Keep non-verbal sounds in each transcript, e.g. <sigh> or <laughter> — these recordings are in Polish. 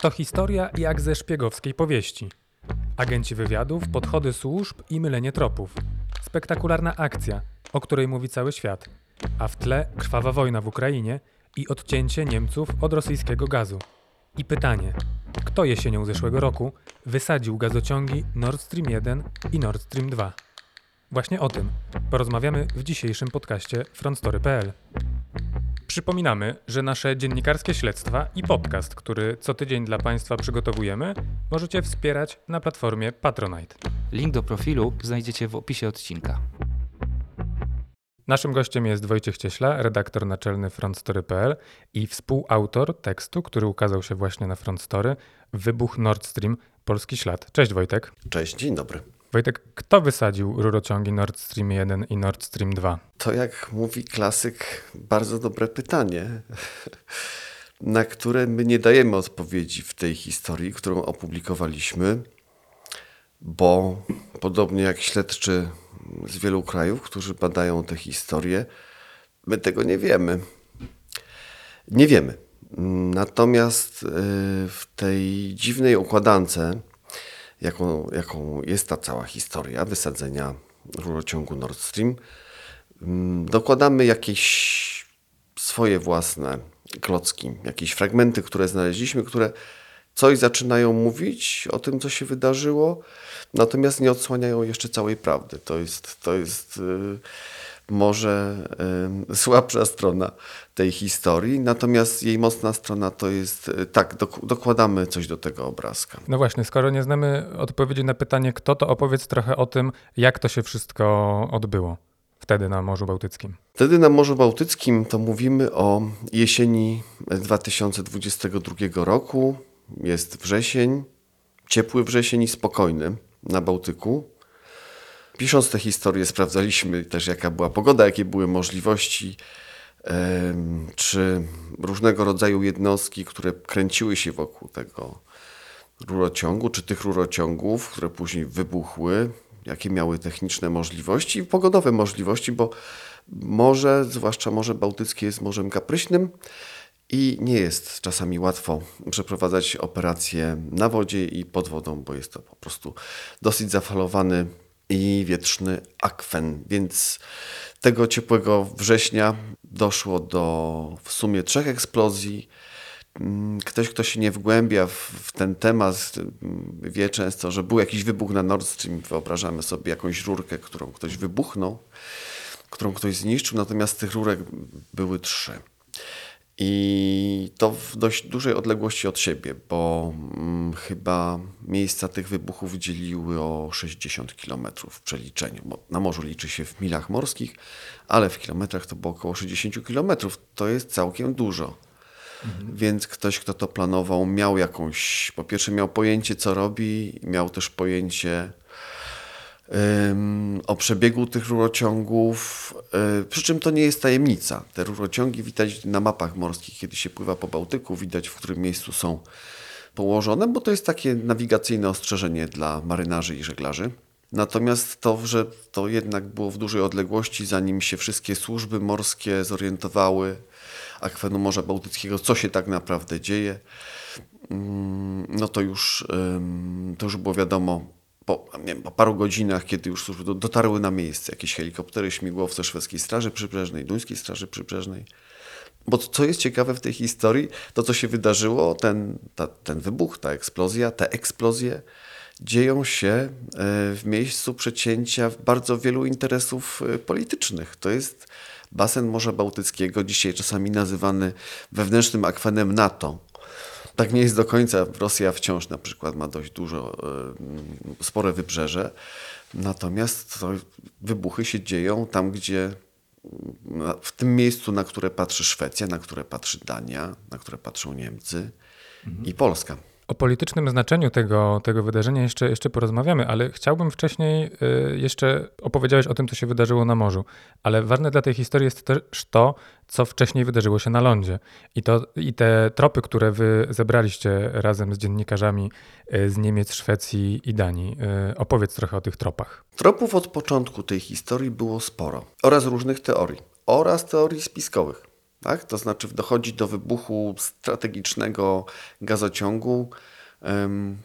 To historia jak ze szpiegowskiej powieści. Agenci wywiadów, podchody służb i mylenie tropów. Spektakularna akcja, o której mówi cały świat. A w tle krwawa wojna w Ukrainie i odcięcie Niemców od rosyjskiego gazu. I pytanie, kto jesienią zeszłego roku wysadził gazociągi Nord Stream 1 i Nord Stream 2? Właśnie o tym porozmawiamy w dzisiejszym podcaście frontstory.pl. Przypominamy, że nasze dziennikarskie śledztwa i podcast, który co tydzień dla Państwa przygotowujemy, możecie wspierać na platformie Patronite. Link do profilu znajdziecie w opisie odcinka. Naszym gościem jest Wojciech Cieśla, redaktor naczelny frontstory.pl i współautor tekstu, który ukazał się właśnie na Frontstory, Wybuch Nord Stream, Polski Ślad. Cześć Wojtek. Cześć, dzień dobry. Wojtek, kto wysadził rurociągi Nord Stream 1 i Nord Stream 2? To jak mówi klasyk, bardzo dobre pytanie, <laughs> na które my nie dajemy odpowiedzi w tej historii, którą opublikowaliśmy, bo podobnie jak śledczy z wielu krajów, którzy badają tę historię, my tego nie wiemy. Nie wiemy. Natomiast y, w tej dziwnej układance, jaką, jaką jest ta cała historia wysadzenia rurociągu Nord Stream, mm, dokładamy jakieś swoje własne klocki, jakieś fragmenty, które znaleźliśmy, które coś zaczynają mówić o tym, co się wydarzyło, natomiast nie odsłaniają jeszcze całej prawdy. To jest, to jest yy, może yy, <laughs> słabsza strona tej historii, natomiast jej mocna strona to jest, yy, tak, dok dokładamy coś do tego obrazka. No właśnie, skoro nie znamy odpowiedzi na pytanie, kto, to opowiedz trochę o tym, jak to się wszystko odbyło wtedy na Morzu Bałtyckim. Wtedy na Morzu Bałtyckim to mówimy o jesieni 2022 roku. Jest wrzesień, ciepły wrzesień i spokojny na Bałtyku. Pisząc tę historię, sprawdzaliśmy też, jaka była pogoda, jakie były możliwości, czy różnego rodzaju jednostki, które kręciły się wokół tego rurociągu, czy tych rurociągów, które później wybuchły, jakie miały techniczne możliwości i pogodowe możliwości, bo morze, zwłaszcza Morze Bałtyckie, jest morzem kapryśnym i nie jest czasami łatwo przeprowadzać operacje na wodzie i pod wodą, bo jest to po prostu dosyć zafalowany i wietrzny akwen. Więc tego ciepłego września doszło do w sumie trzech eksplozji. Ktoś, kto się nie wgłębia w, ten temat, wie często, że był jakiś wybuch na Nord Stream. Wyobrażamy sobie jakąś rurkę, którą ktoś wybuchnął, którą ktoś zniszczył, natomiast tych rurek były trzy. I to w dość dużej odległości od siebie, bo hmm, chyba miejsca tych wybuchów dzieliły o 60 km w przeliczeniu. Bo na morzu liczy się w milach morskich, ale w kilometrach to było około 60 km. To jest całkiem dużo. Mhm. Więc ktoś, kto to planował, miał jakąś, po pierwsze miał pojęcie, co robi, miał też pojęcie o przebiegu tych rurociągów, e, przy czym to nie jest tajemnica. Te rurociągi widać na mapach morskich, kiedy się pływa po Bałtyku, widać w którym miejscu są położone, bo to jest takie nawigacyjne ostrzeżenie dla marynarzy i żeglarzy. Natomiast to, że to jednak było w dużej odległości, zanim się wszystkie służby morskie zorientowały, akwenu Morza Bałtyckiego, co się tak naprawdę dzieje, mm, no to już, to już było wiadomo po, wiem, po, paru godzinach, kiedy już służby dotarły na miejsce, jakieś helikoptery, śmigłowce szwedzkiej Straży Przybrzeżnej, duńskiej Straży Przybrzeżnej. Bo co jest ciekawe w tej historii, to co się wydarzyło, ten, ta, ten wybuch, ta eksplozja, te eksplozje dzieją się e, w miejscu przecięcia bardzo wielu interesów e, politycznych. To jest basen Morza Bałtyckiego, dzisiaj czasami nazywany wewnętrznym akwenem NATO tak nie jest do końca. Rosja wciąż na przykład ma dość dużo, e, spore wybrzeże. Natomiast wybuchy się dzieją tam, gdzie w tym miejscu, na które patrzy Szwecja, na które patrzy Dania, na które patrzą Niemcy mhm. i Polska. O politycznym znaczeniu tego, tego wydarzenia jeszcze, jeszcze porozmawiamy, ale chciałbym wcześniej y, jeszcze opowiedziałeś o tym, co się wydarzyło na morzu. Ale ważne dla tej historii jest też to, co wcześniej wydarzyło się na lądzie. I, to, i te tropy, które wy zebraliście razem z dziennikarzami y, z Niemiec, Szwecji i Danii. Y, opowiedz trochę o tych tropach. Tropów od początku tej historii było sporo oraz różnych teorii oraz teorii spiskowych. Tak? To znaczy dochodzi do wybuchu strategicznego gazociągu,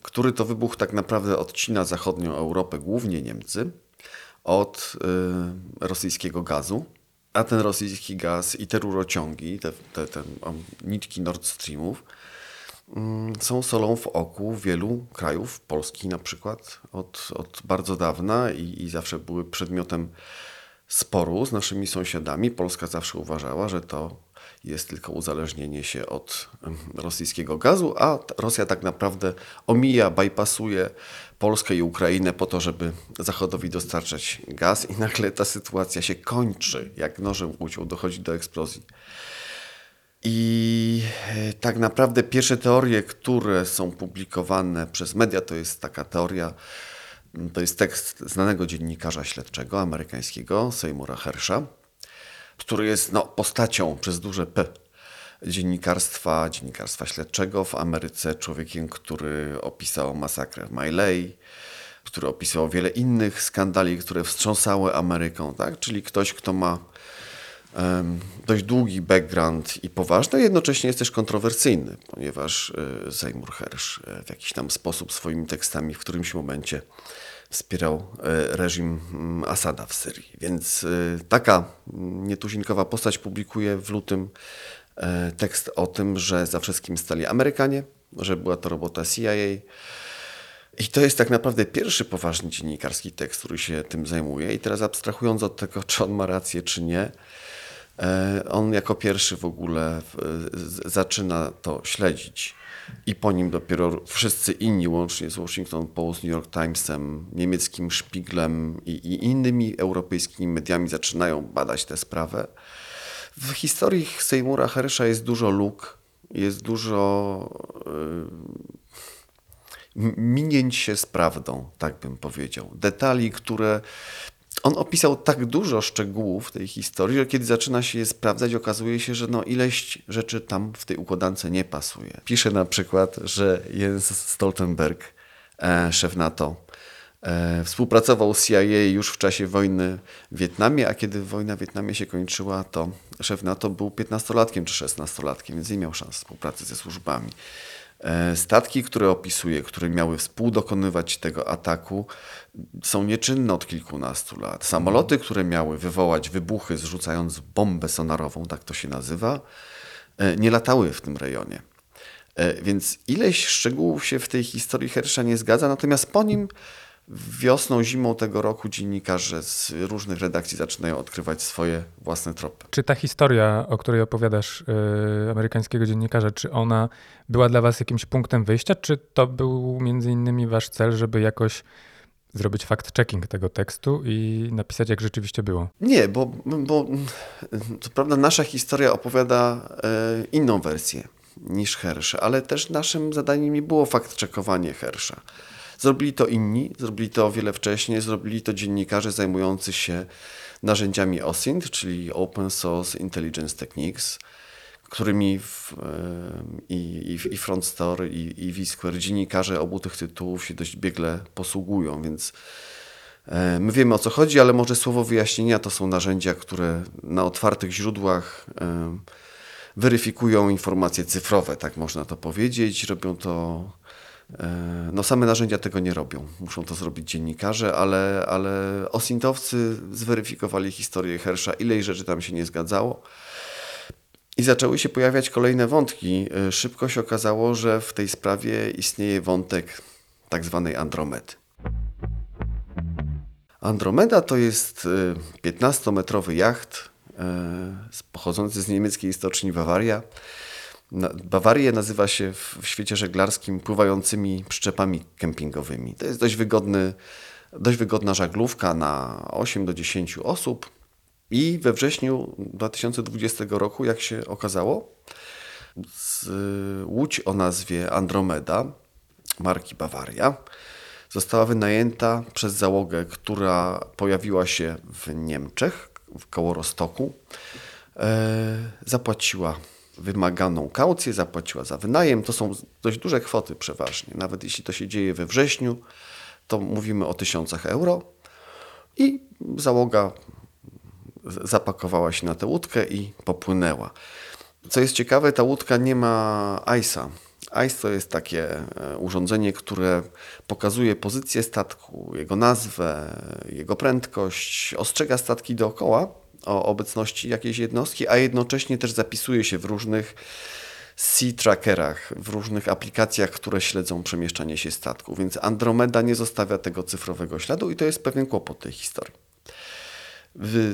który to wybuch tak naprawdę odcina zachodnią Europę, głównie Niemcy, od y, rosyjskiego gazu. A ten rosyjski gaz i te rurociągi, te, te, te nitki Nord Streamów, mm, są solą w oku wielu krajów, Polski na przykład, od, od bardzo dawna i, i zawsze były przedmiotem sporu z naszymi sąsiadami. Polska zawsze uważała, że to jest tylko uzależnienie się od em, rosyjskiego gazu, a Rosja tak naprawdę omija, bypassuje Polskę i Ukrainę po to, żeby Zachodowi dostarczać gaz i nagle ta sytuacja się kończy, jak nożem uciął, dochodzi do eksplozji. I e, tak naprawdę pierwsze teorie, które są publikowane przez media, to jest taka teoria, to jest tekst znanego dziennikarza śledczego amerykańskiego, Seymoura Hersha, który jest no, postacią przez duże P dziennikarstwa, dziennikarstwa śledczego w Ameryce, człowiekiem, który opisał masakrę w Lai, który opisał wiele innych skandali, które wstrząsały Ameryką, tak? czyli ktoś, kto ma dość długi background i poważny, jednocześnie jest też kontrowersyjny, ponieważ e, Seymour Hersh e, w jakiś tam sposób swoimi tekstami w którymś momencie wspierał e, reżim mm, Asada w Syrii. Więc taka mm, nietuzinkowa postać publikuje w lutym tekst o tym, że za wszystkim stali Amerykanie, że była to robota CIA. I to jest tak naprawdę pierwszy poważny dziennikarski tekst, który się tym zajmuje. I teraz abstrahując od tego, czy on ma rację, czy nie, on jako pierwszy w ogóle zaczyna to śledzić. I po nim dopiero wszyscy inni, łącznie z Washington Post, New York Timesem, niemieckim Spieglem i, i innymi europejskimi mediami zaczynają badać tę sprawę. W historii Seymoura Hersha jest dużo luk, jest dużo m- minięć się z prawdą, tak bym powiedział. Detali, które. On opisał tak dużo szczegółów tej historii, że kiedy zaczyna się je sprawdzać, okazuje się, że no ileś rzeczy tam w tej układance nie pasuje. Pisze na przykład, że Jens Stoltenberg, e, szef NATO, e, współpracował z CIA już w czasie wojny w Wietnamie, a kiedy wojna w Wietnamie się kończyła, to szef NATO był 15-latkiem czy 16-latkiem, więc nie miał szans współpracy ze służbami. E, Statki, które opisuje, które miały współdokonywać tego ataku, są nieczynne od kilkunastu lat. Samoloty, które miały wywołać wybuchy, zrzucając bombę sonarową, tak to się nazywa, e, nie latały w tym rejonie. E, Więc ileś szczegółów się w tej historii Hersza nie zgadza, natomiast po nim wiosną, zimą tego roku dziennikarze z różnych redakcji zaczynają odkrywać swoje własne tropy. Czy ta historia, o której opowiadasz, yy, amerykańskiego dziennikarza, czy ona była dla was jakimś punktem wyjścia, czy to był między innymi wasz cel, żeby jakoś zrobić fact-checking tego tekstu i napisać, jak rzeczywiście było? Nie, bo, bo to prawda, nasza historia opowiada e, inną wersję niż Hersza, ale też naszym zadaniem nie było fakt-checkowanie Hersza. Zrobili to inni, zrobili to o wiele wcześniej, zrobili to dziennikarze zajmujący się narzędziami OSINT, czyli Open Source Intelligence Techniques, którymi w, i, i, i Front Store, i, i vSquare dziennikarze obu tych tytułów się dość biegle posługują, więc E, My wiemy o co chodzi, ale może słowo wyjaśnienia to są narzędzia, które na otwartych źródłach weryfikują informacje cyfrowe, tak można to powiedzieć. Robią to. E, No, same narzędzia tego nie robią. Muszą to zrobić dziennikarze, ale, ale osintowcy zweryfikowali historię Hersza, ile rzeczy tam się nie zgadzało. I zaczęły się pojawiać kolejne wątki. E, Szybko się okazało, że w tej sprawie istnieje wątek tak zwanej Andromedy. Andromeda to jest y, 15-metrowy jacht y, z- pochodzący z niemieckiej stoczni Bawaria. Bawarię nazywa się w świecie żeglarskim pływającymi przyczepami kempingowymi. To jest dość, wygodny, dość wygodna żaglówka na 8 do 10 osób. I we wrześniu 2020 roku, jak się okazało, łódź o nazwie Andromeda marki Bawaria została wynajęta przez załogę, która pojawiła się w Niemczech, w koło Rostoku. E, zapłaciła wymaganą kaucję, zapłaciła za wynajem. To są dość duże kwoty przeważnie. Nawet jeśli to się dzieje we wrześniu, to mówimy o tysiącach euro. I załoga zapakowała się na tę łódkę i popłynęła. Co jest ciekawe, ta łódka nie ma ICE-a. ICE to jest takie e, urządzenie, które pokazuje pozycję statku, jego nazwę, jego prędkość, ostrzega statki dookoła o obecności jakiejś jednostki, a jednocześnie też zapisuje się w różnych sea trackerach, w różnych aplikacjach, które śledzą przemieszczanie się statku. Więc Andromeda nie zostawia tego cyfrowego śladu i to jest pewien kłopot tej historii.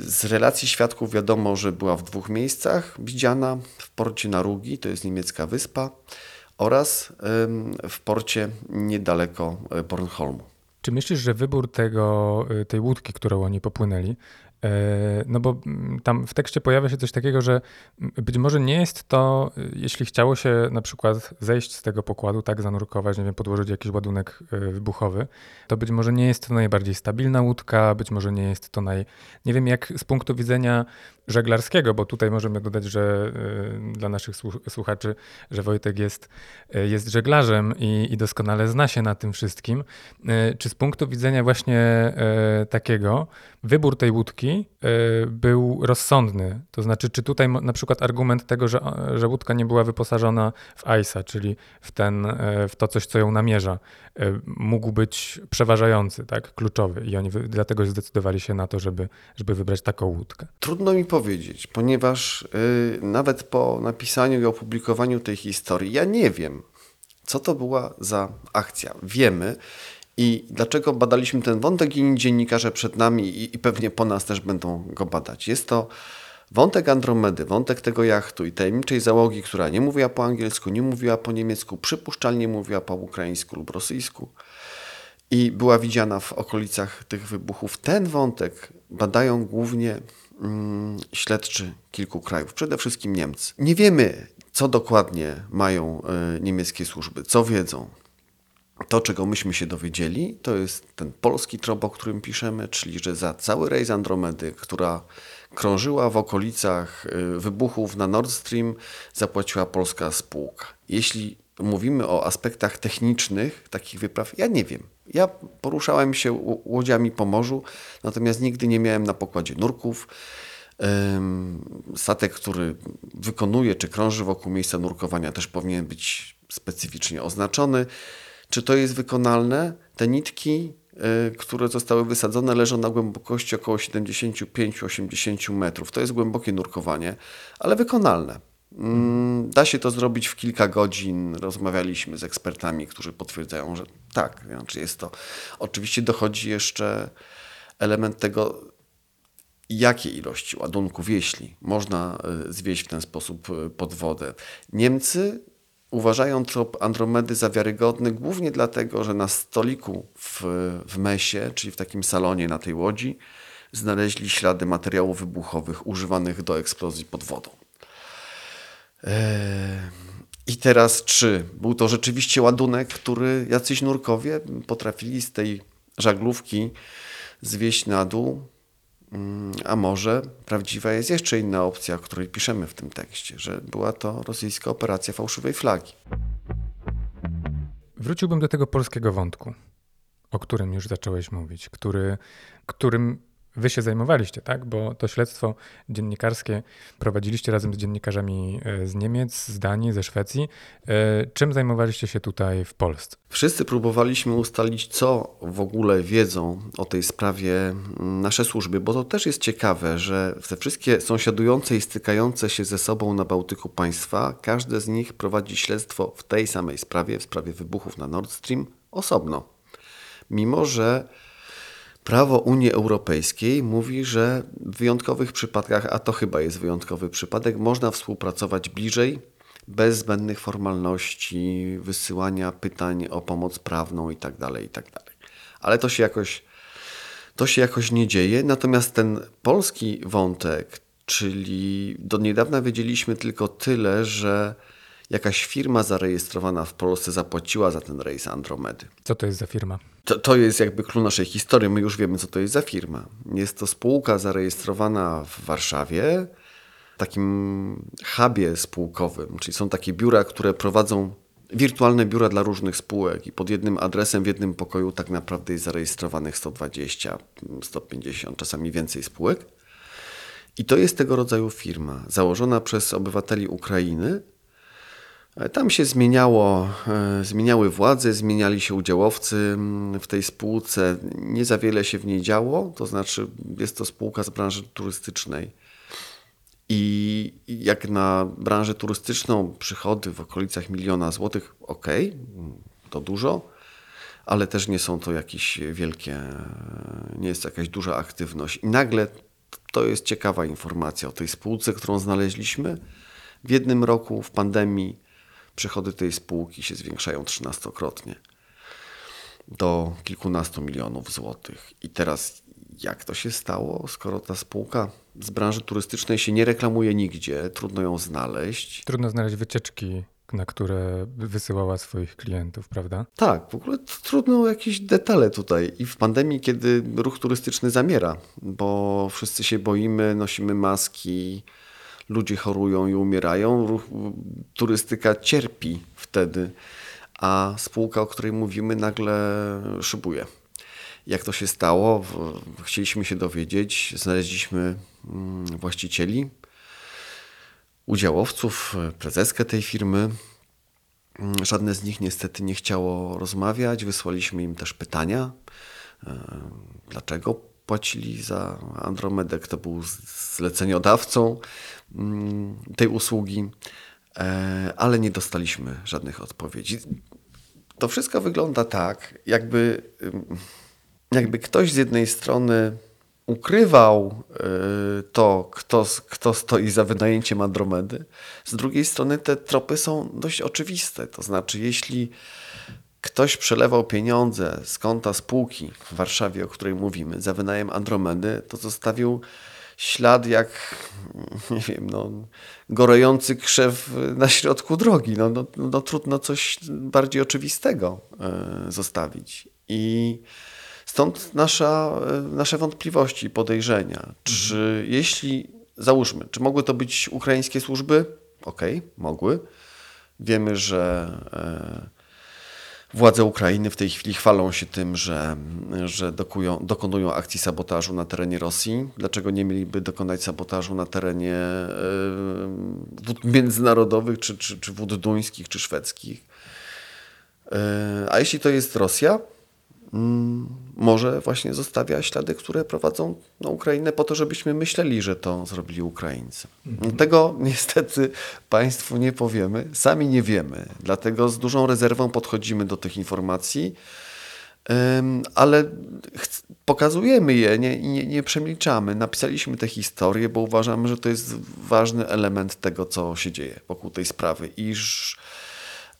Z relacji świadków wiadomo, że była w dwóch miejscach widziana: w porcie Narugi, to jest niemiecka wyspa, oraz w porcie niedaleko e, Bornholmu. Czy myślisz, że wybór tego, e, tej łódki, którą oni popłynęli, no bo mm, tam w tekście pojawia się coś takiego, że mm, być może nie jest to, y, jeśli chciało się na przykład zejść z tego pokładu, tak zanurkować, nie wiem, podłożyć jakiś ładunek y, wybuchowy, to być może nie jest to najbardziej stabilna łódka, być może nie jest to naj... Nie wiem, jak z punktu widzenia żeglarskiego, bo tutaj możemy dodać, że y, dla naszych słuchaczy, że Wojtek jest, jest żeglarzem i, i doskonale zna się na tym wszystkim. Czy z punktu widzenia właśnie takiego, wybór tej łódki Y, był rozsądny. To znaczy, czy tutaj na przykład argument tego, że, że łódka nie była wyposażona w ISA, czyli w, ten, y, w to coś, co ją namierza, y, mógł być przeważający, tak, kluczowy i oni dlatego zdecydowali się na to, żeby, żeby wybrać taką łódkę. Trudno mi powiedzieć, ponieważ yy, nawet po napisaniu i opublikowaniu tej historii, ja nie wiem, co to była za akcja. Wiemy, i dlaczego badaliśmy ten wątek inni dziennikarze przed nami i, i pewnie po nas też będą go badać? Jest to wątek Andromedy, wątek tego jachtu i tajemniczej załogi, która nie mówiła po angielsku, nie mówiła po niemiecku, przypuszczalnie mówiła po ukraińsku lub rosyjsku i była widziana w okolicach tych wybuchów. Ten wątek badają głównie mm, śledczy kilku krajów, przede wszystkim Niemcy. Nie wiemy, co dokładnie mają y, niemieckie służby, co wiedzą, to, czego myśmy się dowiedzieli, to jest ten polski trop, o którym piszemy, czyli że za cały rejs Andromedy, która krążyła w okolicach y, wybuchów na Nord Stream, zapłaciła polska spółka. Jeśli mówimy o aspektach technicznych takich wypraw, ja nie wiem. Ja poruszałem się łodziami po morzu, natomiast nigdy nie miałem na pokładzie nurków. Statek, który wykonuje czy krąży wokół miejsca nurkowania, też powinien być specyficznie oznaczony. Czy to jest wykonalne? Te nitki, y, które zostały wysadzone, leżą na głębokości około 75-80 metrów. To jest głębokie nurkowanie, ale wykonalne. Mm, da się to zrobić w kilka godzin. Rozmawialiśmy z ekspertami, którzy potwierdzają, że tak. Znaczy jest to. Oczywiście dochodzi jeszcze element tego, jakie ilości ładunków, jeśli można y, zwieść w ten sposób y, pod wodę. Niemcy uważają trop Andromedy za wiarygodny głównie dlatego, że na stoliku w, w mesie, czyli w takim salonie na tej łodzi, znaleźli ślady materiałów wybuchowych używanych do eksplozji pod wodą. Eee, I teraz, czy był to rzeczywiście ładunek, który jacyś nurkowie potrafili z tej żaglówki zwieść na dół? Mm, a może prawdziwa jest jeszcze inna opcja, o której piszemy w tym tekście, że była to rosyjska operacja fałszywej flagi. Wróciłbym do tego polskiego wątku, o którym już zacząłeś mówić, który, którym Wy się zajmowaliście, tak? Bo to śledztwo dziennikarskie prowadziliście razem z dziennikarzami e, z Niemiec, z Danii, ze Szwecji. E, czym zajmowaliście się tutaj w Polsce? Wszyscy próbowaliśmy ustalić, co w ogóle wiedzą o tej sprawie mm, nasze służby, bo to też jest ciekawe, że te wszystkie sąsiadujące i stykające się ze sobą na Bałtyku państwa, każde z nich prowadzi śledztwo w tej samej sprawie, w sprawie wybuchów na Nord Stream, osobno. Mimo, że Prawo Unii Europejskiej mówi, że w wyjątkowych przypadkach, a to chyba jest wyjątkowy przypadek, można współpracować bliżej, bez zbędnych formalności, wysyłania pytań o pomoc prawną itd. Tak itd. Tak Ale to się jakoś, to się jakoś nie dzieje. Natomiast ten polski wątek, czyli do niedawna wiedzieliśmy tylko tyle, że jakaś firma zarejestrowana w Polsce zapłaciła za ten rejs Andromedy. Co to jest za firma? To, to jest jakby klucz naszej historii. My już wiemy, co to jest za firma. Jest to spółka zarejestrowana w Warszawie, w takim hubie spółkowym, czyli są takie biura, które prowadzą wirtualne biura dla różnych spółek i pod jednym adresem w jednym pokoju tak naprawdę jest zarejestrowanych 120, 150, czasami więcej spółek. I to jest tego rodzaju firma, założona przez obywateli Ukrainy. E, Tam się zmieniało, e, zmieniały władze, zmieniali się udziałowcy mm, w tej spółce. Nie za wiele się w niej działo, to znaczy jest to spółka z branży turystycznej. I jak na branżę turystyczną przychody w okolicach miliona złotych, ok, to dużo, ale też nie są to jakieś wielkie, nie jest to jakaś duża aktywność. I nagle to jest ciekawa informacja o tej spółce, którą znaleźliśmy. W jednym roku w pandemii przychody tej spółki się zwiększają trzynastokrotnie do kilkunastu milionów złotych. I teraz jak to się stało, skoro ta spółka z branży turystycznej się nie reklamuje nigdzie, trudno ją znaleźć. Trudno znaleźć wycieczki, na które wysyłała swoich klientów, prawda? Tak, w ogóle trudno jakieś detale tutaj. I w pandemii, kiedy ruch turystyczny zamiera, bo wszyscy się boimy, nosimy maski, ludzie chorują i umierają, ruch, turystyka cierpi wtedy, a spółka, o której mówimy, nagle szybuje. Jak to się stało? Chcieliśmy się dowiedzieć, znaleźliśmy mm, właścicieli, udziałowców, prezeskę tej firmy. Mm, Żadne z nich niestety nie chciało rozmawiać. Wysłaliśmy im też pytania, e, dlaczego płacili za Andromedę, kto był zleceniodawcą mm, tej usługi, e, ale nie dostaliśmy żadnych odpowiedzi. To wszystko wygląda tak, jakby, jakby ktoś z jednej strony ukrywał y, to, kto, kto stoi za wynajęciem Andromedy. Z drugiej strony te tropy są dość oczywiste. To znaczy, jeśli ktoś przelewał pieniądze z konta spółki w Warszawie, o której mówimy, za wynajem Andromedy, to zostawił ślad jak, <laughs> nie wiem, no, gorejący krzew na środku drogi. No, no, no trudno coś bardziej oczywistego y, zostawić. I Stąd nasza, e, nasze wątpliwości podejrzenia. Czy jeśli, załóżmy, czy mogły to być ukraińskie służby? Okej, mogły. Wiemy, że e, władze Ukrainy w tej chwili chwalą się tym, że, że dokują, dokonują akcji sabotażu na terenie Rosji. Dlaczego nie mieliby dokonać sabotażu na terenie e, wód międzynarodowych, czy, czy, czy wód duńskich, czy szwedzkich? E, A jeśli to jest Rosja, może właśnie zostawia ślady, które prowadzą na Ukrainę po to, żebyśmy myśleli, że to zrobili Ukraińcy. Tego niestety Państwu nie powiemy, sami nie wiemy, dlatego z dużą rezerwą podchodzimy do tych informacji, ale pokazujemy je nie, i nie, nie przemilczamy. Napisaliśmy tę historię, bo uważamy, że to jest ważny element tego, co się dzieje wokół tej sprawy, iż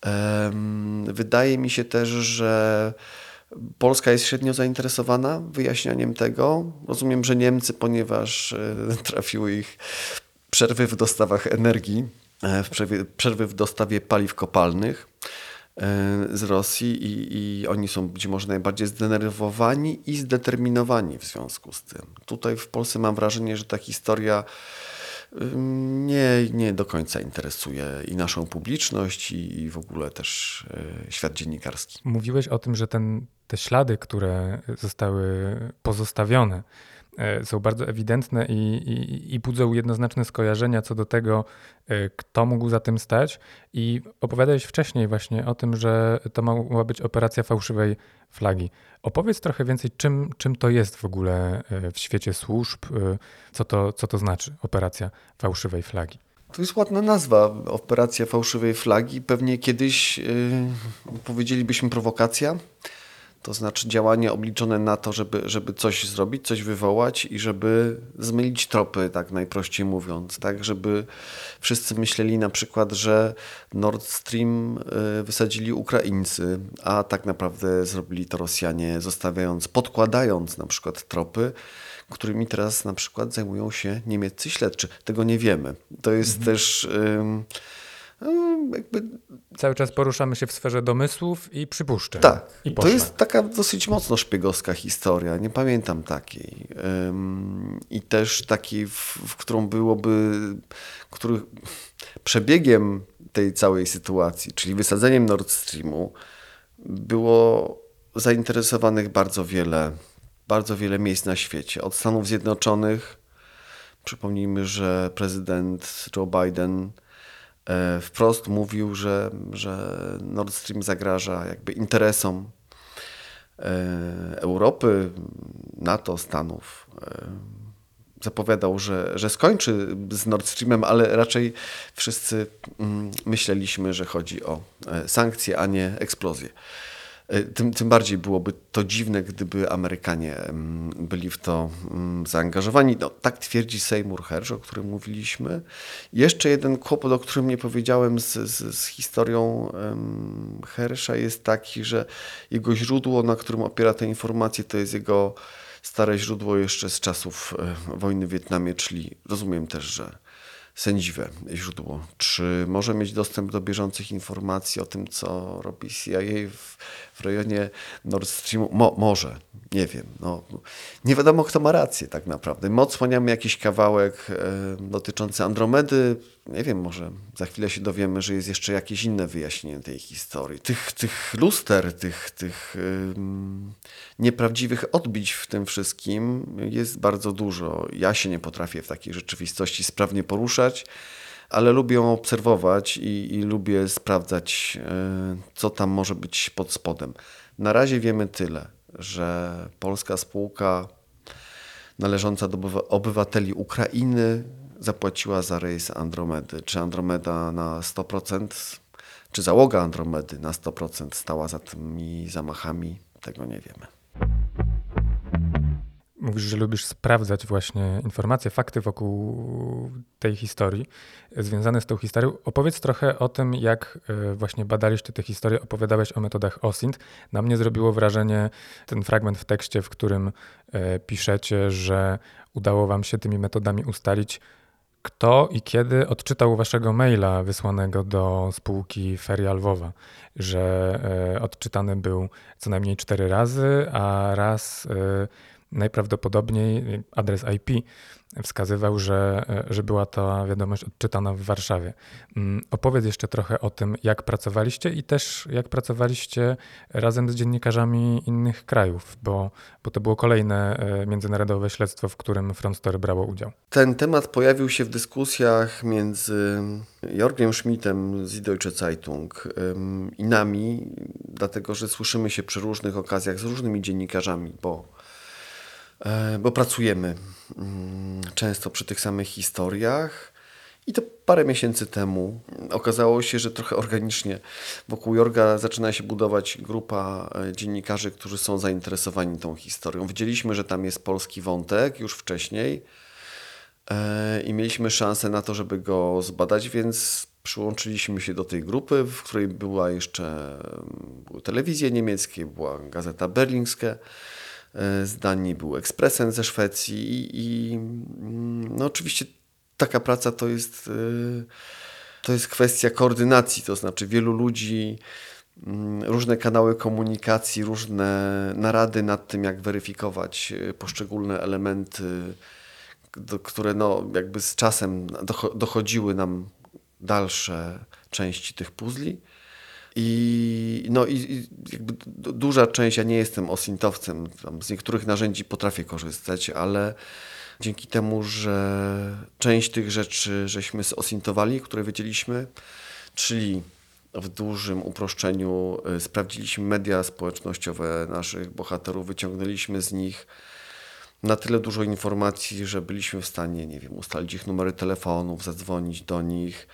Em, Wydaje mi się też, że Polska jest średnio zainteresowana wyjaśnianiem tego. Rozumiem, że Niemcy, ponieważ e, <laughs> trafiły ich przerwy w dostawach energii, e, w przerwie, przerwy w dostawie paliw kopalnych e, z Rosji i, i oni są być może najbardziej zdenerwowani i zdeterminowani w związku z tym. Tutaj w Polsce mam wrażenie, że ta historia nie, nie do końca interesuje i naszą publiczność, i, i w ogóle też e, świat dziennikarski. Mówiłeś o tym, że ten, te ślady, które zostały pozostawione, są bardzo ewidentne i, i, i budzą jednoznaczne skojarzenia co do tego, e, kto mógł za tym stać. I opowiadałeś wcześniej właśnie o tym, że to mogła być operacja fałszywej flagi. Opowiedz trochę więcej, czym, czym to jest w ogóle e, w świecie służb, e, co to, co to znaczy operacja fałszywej flagi. To jest ładna nazwa, operacja fałszywej flagi. Pewnie kiedyś yy, powiedzielibyśmy prowokacja, to znaczy działanie obliczone na to, żeby, żeby coś zrobić, coś wywołać i żeby zmylić tropy, tak najprościej mówiąc, tak, żeby wszyscy myśleli na przykład, że Nord Stream yy, wysadzili Ukraińcy, a tak naprawdę zrobili to Rosjanie, zostawiając, podkładając na przykład tropy, którymi teraz na przykład zajmują się niemieccy śledczy. Tego nie wiemy. To jest też ym, ym, jakby Cały czas poruszamy się w sferze domysłów i przypuszczeń. tak. I to jest taka dosyć mocno szpiegowska historia. Nie pamiętam takiej. Ym, I też takiej, w, w którą byłoby, który przebiegiem tej całej sytuacji, czyli wysadzeniem Nord Streamu, było zainteresowanych bardzo wiele, bardzo wiele miejsc na świecie. Od Stanów Zjednoczonych Przypomnijmy, że prezydent Joe Biden wprost mówił, że, że Nord Stream zagraża jakby interesom e, Europy, NATO, Stanów. E, zapowiadał, że, że skończy z Nord Streamem, ale raczej wszyscy mm, myśleliśmy, że chodzi o sankcje, a nie eksplozję. E, tym, tym bardziej byłoby to dziwne, gdyby Amerykanie byli w to zaangażowani. No, tak twierdzi Seymour Hersh, o którym mówiliśmy. Jeszcze jeden kłopot, o którym nie powiedziałem z, z, z historią Hersha jest taki, że jego źródło, na którym opiera te informacje, to jest jego stare źródło jeszcze z czasów e, wojny w Wietnamie, czyli rozumiem też, że sędziwe źródło. Czy może mieć dostęp do bieżących informacji o tym, co robi CIA w, w rejonie Nord Streamu? Mo, może, nie wiem. No, nie wiadomo, kto ma rację tak naprawdę. My odsłaniamy jakiś kawałek e, dotyczący Andromedy. Nie wiem, może za chwilę się dowiemy, że jest jeszcze jakieś inne wyjaśnienie tej historii. Tych, tych luster, tych, tych nieprawdziwych odbić w tym wszystkim jest bardzo dużo. Ja się nie potrafię w takiej rzeczywistości sprawnie poruszać ale lubię ją obserwować i, i, lubię sprawdzać, e, co tam może być pod spodem. Na razie wiemy tyle, że polska spółka należąca do obywateli Ukrainy zapłaciła za rejs Andromedy. Czy Andromeda na 100%, czy załoga Andromedy na 100% stała za tymi zamachami, tego nie wiemy. Mówisz, że lubisz sprawdzać właśnie informacje, fakty wokół tej historii, związane z tą historią. Opowiedz trochę o tym, jak e, właśnie badaliście tę historię, opowiadałeś o metodach OSINT. Na mnie zrobiło wrażenie ten fragment w tekście, w którym e, piszecie, że udało wam się tymi metodami ustalić, kto i kiedy odczytał waszego maila wysłanego do spółki Feria Lwowa, że e, odczytany był co najmniej cztery razy, a raz najprawdopodobniej adres IP wskazywał, że, że była ta wiadomość odczytana w Warszawie. Mm, opowiedz jeszcze trochę o tym, jak pracowaliście i też jak pracowaliście razem z dziennikarzami innych krajów, bo, bo to było kolejne e, międzynarodowe śledztwo, w którym Front Story brało udział. Ten temat pojawił się w dyskusjach między Jorgiem Schmidtem z Deutsche Zeitung i nami, dlatego że słyszymy się przy różnych okazjach z różnymi dziennikarzami, bo bo pracujemy mm, często przy tych samych historiach. I to parę miesięcy temu okazało się, że trochę organicznie wokół Jorga zaczyna się budować grupa e, dziennikarzy, którzy są zainteresowani tą historią. Widzieliśmy, że tam jest polski wątek już wcześniej e, i mieliśmy szansę na to, żeby go zbadać, więc przyłączyliśmy się do tej grupy, w której była jeszcze były telewizje niemieckie, była gazeta berlińska E, z Danii, był ekspresem ze Szwecji i, i mm, no oczywiście taka praca to jest, e, to jest kwestia koordynacji, to znaczy wielu ludzi, mm, różne kanały komunikacji, różne narady nad tym, jak weryfikować e, poszczególne elementy, które no, jakby z czasem dochodziły nam dalsze części tych puzli. I, no i jakby duża część, ja nie jestem osintowcem, z niektórych narzędzi potrafię korzystać, ale dzięki temu, że część tych rzeczy żeśmy zosintowali, które wiedzieliśmy, czyli w dużym uproszczeniu y, sprawdziliśmy media społecznościowe naszych bohaterów, wyciągnęliśmy z nich na tyle dużo informacji, że byliśmy w stanie, nie wiem, ustalić ich numery telefonów, zadzwonić do nich,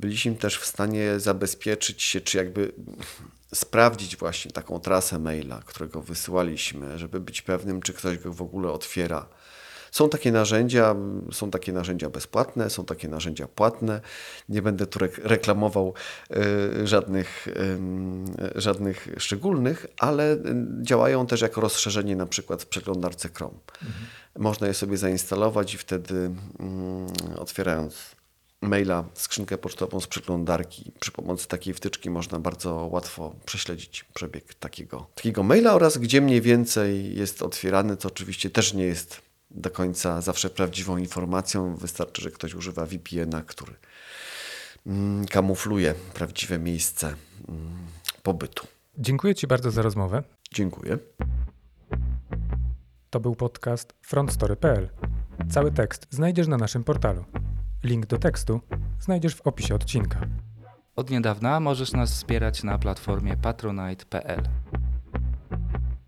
byliśmy też w stanie zabezpieczyć się, czy jakby sprawdzić właśnie taką trasę maila, którego wysyłaliśmy, żeby być pewnym, czy ktoś go w ogóle otwiera. Są takie narzędzia, są takie narzędzia bezpłatne, są takie narzędzia płatne. Nie będę tu reklamował y, żadnych, y, żadnych szczególnych, ale działają też jako rozszerzenie na przykład w przeglądarce Chrome. Mhm. Można je sobie zainstalować i wtedy y, otwierając maila, skrzynkę pocztową z przeglądarki. Przy pomocy takiej wtyczki można bardzo łatwo prześledzić przebieg takiego, takiego maila oraz gdzie mniej więcej jest otwierany, co oczywiście też nie jest do końca zawsze prawdziwą informacją. Wystarczy, że ktoś używa VPN-a, który mm, kamufluje prawdziwe miejsce mm, pobytu. Dziękuję Ci bardzo za rozmowę. Dziękuję. To był podcast frontstory.pl Cały tekst znajdziesz na naszym portalu. Link do tekstu znajdziesz w opisie odcinka. Od niedawna możesz nas wspierać na platformie patronite.pl.